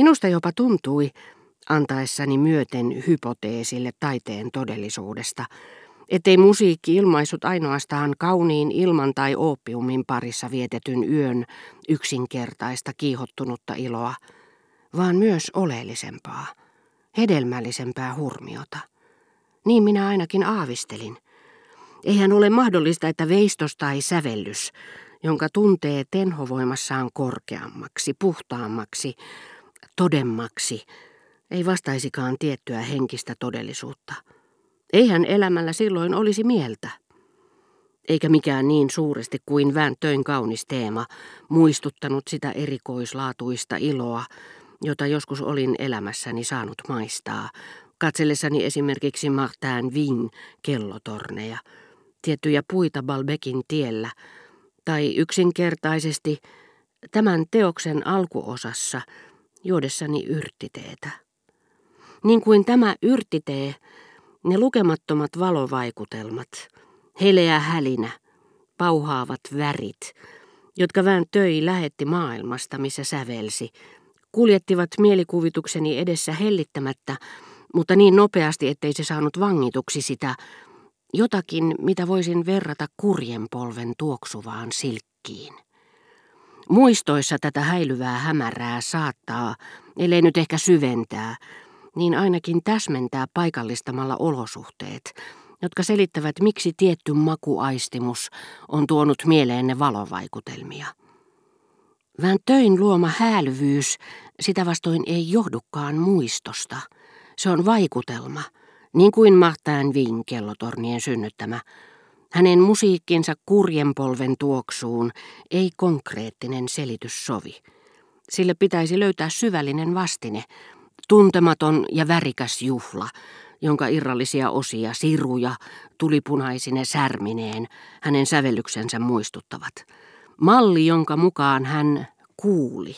Minusta jopa tuntui, antaessani myöten hypoteesille taiteen todellisuudesta, ettei musiikki ilmaisut ainoastaan kauniin ilman tai oopiumin parissa vietetyn yön yksinkertaista kiihottunutta iloa, vaan myös oleellisempaa, hedelmällisempää hurmiota. Niin minä ainakin aavistelin. Eihän ole mahdollista, että veistos tai sävellys, jonka tuntee tenhovoimassaan korkeammaksi, puhtaammaksi, todemmaksi, ei vastaisikaan tiettyä henkistä todellisuutta. Eihän elämällä silloin olisi mieltä. Eikä mikään niin suuresti kuin vääntöin kaunis teema muistuttanut sitä erikoislaatuista iloa, jota joskus olin elämässäni saanut maistaa, katsellessani esimerkiksi Martin Vin kellotorneja, tiettyjä puita Balbekin tiellä, tai yksinkertaisesti tämän teoksen alkuosassa juodessani yrttiteetä. Niin kuin tämä yrtitee, ne lukemattomat valovaikutelmat, heleä hälinä, pauhaavat värit, jotka vään töi lähetti maailmasta, missä sävelsi, kuljettivat mielikuvitukseni edessä hellittämättä, mutta niin nopeasti, ettei se saanut vangituksi sitä, jotakin, mitä voisin verrata kurjen polven tuoksuvaan silkkiin. Muistoissa tätä häilyvää hämärää saattaa, ellei nyt ehkä syventää, niin ainakin täsmentää paikallistamalla olosuhteet, jotka selittävät, miksi tietty makuaistimus on tuonut mieleenne valovaikutelmia. Vään töin luoma häälyvyys sitä vastoin ei johdukaan muistosta. Se on vaikutelma, niin kuin Martin Vin kellotornien synnyttämä. Hänen musiikkinsa kurjenpolven tuoksuun ei konkreettinen selitys sovi. Sille pitäisi löytää syvällinen vastine, tuntematon ja värikäs juhla, jonka irrallisia osia, siruja, tulipunaisine särmineen, hänen sävellyksensä muistuttavat. Malli, jonka mukaan hän kuuli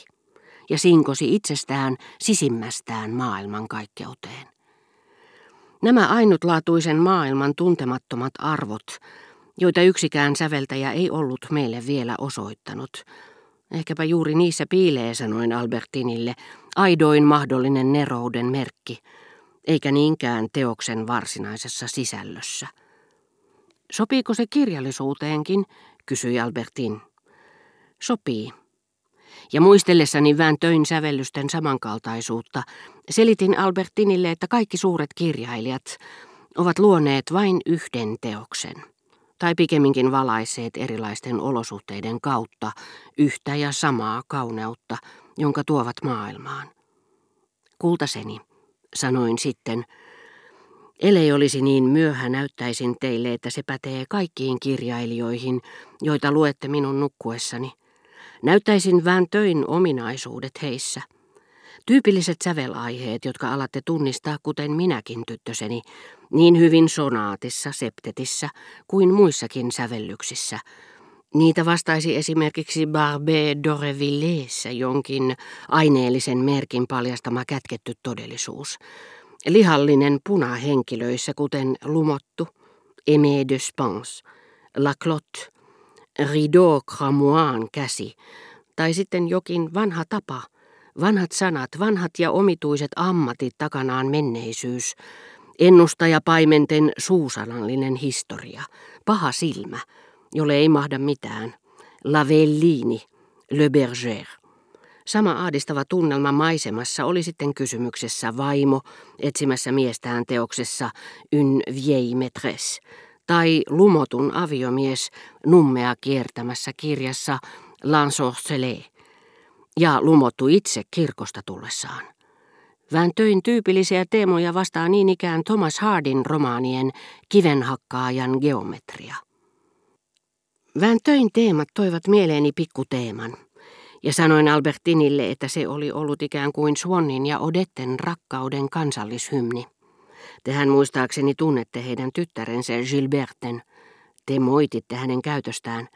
ja sinkosi itsestään sisimmästään maailmankaikkeuteen. Nämä ainutlaatuisen maailman tuntemattomat arvot, joita yksikään säveltäjä ei ollut meille vielä osoittanut, ehkäpä juuri niissä piilee, sanoin Albertinille, aidoin mahdollinen nerouden merkki, eikä niinkään teoksen varsinaisessa sisällössä. Sopiiko se kirjallisuuteenkin, kysyi Albertin. Sopii. Ja muistellessani vääntöin sävellysten samankaltaisuutta, selitin Albertinille, että kaikki suuret kirjailijat ovat luoneet vain yhden teoksen, tai pikemminkin valaiseet erilaisten olosuhteiden kautta yhtä ja samaa kauneutta, jonka tuovat maailmaan. Kultaseni, sanoin sitten, Elei olisi niin myöhä, näyttäisin teille, että se pätee kaikkiin kirjailijoihin, joita luette minun nukkuessani. Näyttäisin vähän töin ominaisuudet heissä. Tyypilliset sävelaiheet, jotka alatte tunnistaa, kuten minäkin tyttöseni, niin hyvin sonaatissa, septetissä kuin muissakin sävellyksissä. Niitä vastaisi esimerkiksi Barbe d'Orevilleessä jonkin aineellisen merkin paljastama kätketty todellisuus. Lihallinen puna henkilöissä, kuten Lumottu, Aimé de Spence, La Clotte, Rideau Cramoin käsi, tai sitten jokin vanha tapa, vanhat sanat, vanhat ja omituiset ammatit takanaan menneisyys, ennustaja paimenten suusanallinen historia, paha silmä, jolle ei mahda mitään, Lavellini, Le Berger. Sama aadistava tunnelma maisemassa oli sitten kysymyksessä vaimo etsimässä miestään teoksessa Une vieille maîtresse, tai lumotun aviomies nummea kiertämässä kirjassa L'Ensorcelé, ja lumottu itse kirkosta tullessaan. Vääntöin tyypillisiä teemoja vastaa niin ikään Thomas Hardin romaanien kivenhakkaajan geometria. Vääntöin teemat toivat mieleeni pikkuteeman, ja sanoin Albertinille, että se oli ollut ikään kuin Swannin ja Odetten rakkauden kansallishymni. Tehän muistaakseni tunnette heidän tyttärensä Gilberten. Te moititte hänen käytöstään.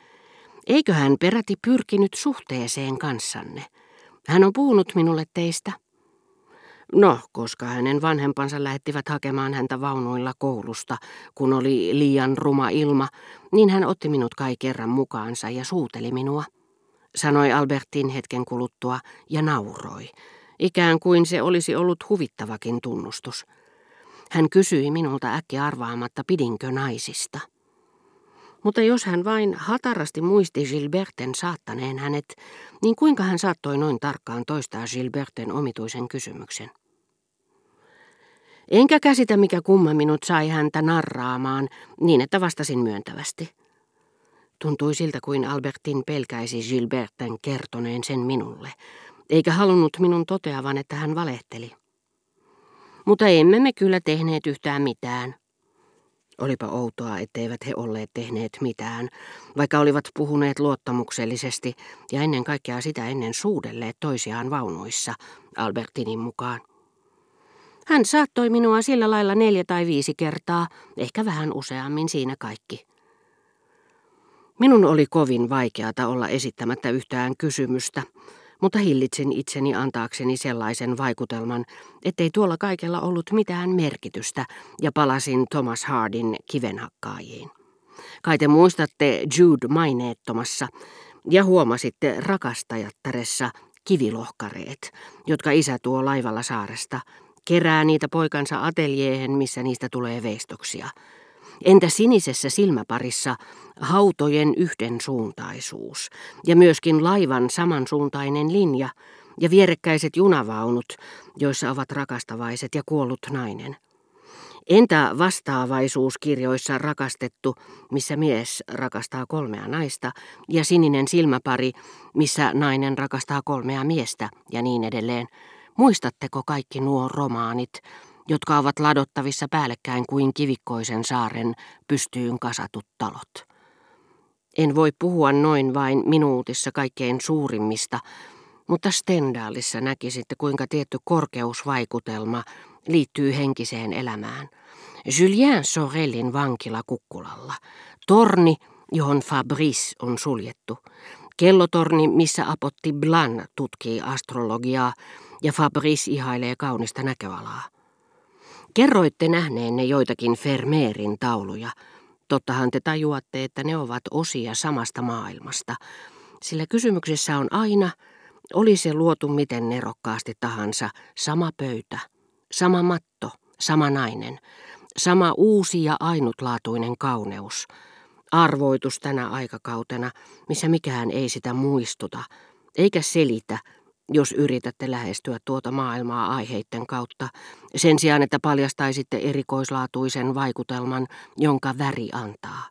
Eikö hän peräti pyrkinyt suhteeseen kanssanne? Hän on puhunut minulle teistä. No, koska hänen vanhempansa lähettivät hakemaan häntä vaunuilla koulusta, kun oli liian ruma ilma, niin hän otti minut kai kerran mukaansa ja suuteli minua. Sanoi Albertin hetken kuluttua ja nauroi, Ikään kuin se olisi ollut huvittavakin tunnustus. Hän kysyi minulta äkki arvaamatta, pidinkö naisista. Mutta jos hän vain hatarasti muisti Gilberten saattaneen hänet, niin kuinka hän saattoi noin tarkkaan toistaa Gilberten omituisen kysymyksen? Enkä käsitä, mikä kumma minut sai häntä narraamaan, niin että vastasin myöntävästi. Tuntui siltä, kuin Albertin pelkäisi Gilberten kertoneen sen minulle, eikä halunnut minun toteavan, että hän valehteli. Mutta emme me kyllä tehneet yhtään mitään. Olipa outoa, etteivät he olleet tehneet mitään, vaikka olivat puhuneet luottamuksellisesti ja ennen kaikkea sitä ennen suudelleet toisiaan vaunuissa, Albertinin mukaan. Hän saattoi minua sillä lailla neljä tai viisi kertaa, ehkä vähän useammin siinä kaikki. Minun oli kovin vaikeata olla esittämättä yhtään kysymystä, mutta hillitsin itseni antaakseni sellaisen vaikutelman, ettei tuolla kaikella ollut mitään merkitystä, ja palasin Thomas Hardin kivenhakkaajiin. Kai te muistatte Jude maineettomassa ja huomasitte rakastajattaressa kivilohkareet, jotka isä tuo laivalla saaresta, kerää niitä poikansa ateljeehen, missä niistä tulee veistoksia. Entä sinisessä silmäparissa hautojen yhdensuuntaisuus ja myöskin laivan samansuuntainen linja ja vierekkäiset junavaunut, joissa ovat rakastavaiset ja kuollut nainen? Entä vastaavaisuuskirjoissa rakastettu, missä mies rakastaa kolmea naista, ja sininen silmäpari, missä nainen rakastaa kolmea miestä, ja niin edelleen? Muistatteko kaikki nuo romaanit, jotka ovat ladottavissa päällekkäin kuin kivikkoisen saaren pystyyn kasatut talot? En voi puhua noin vain minuutissa kaikkein suurimmista, mutta Stendaalissa näkisitte, kuinka tietty korkeusvaikutelma liittyy henkiseen elämään. Julien Sorellin vankila Kukkulalla. Torni, johon Fabrice on suljettu. Kellotorni, missä Apotti Blan tutkii astrologiaa ja Fabrice ihailee kaunista näköalaa. Kerroitte nähneenne joitakin Fermeerin tauluja. Tottahan te tajuatte, että ne ovat osia samasta maailmasta, sillä kysymyksessä on aina, oli se luotu miten nerokkaasti tahansa, sama pöytä, sama matto, sama nainen, sama uusi ja ainutlaatuinen kauneus, arvoitus tänä aikakautena, missä mikään ei sitä muistuta, eikä selitä, jos yritätte lähestyä tuota maailmaa aiheitten kautta, sen sijaan että paljastaisitte erikoislaatuisen vaikutelman, jonka väri antaa.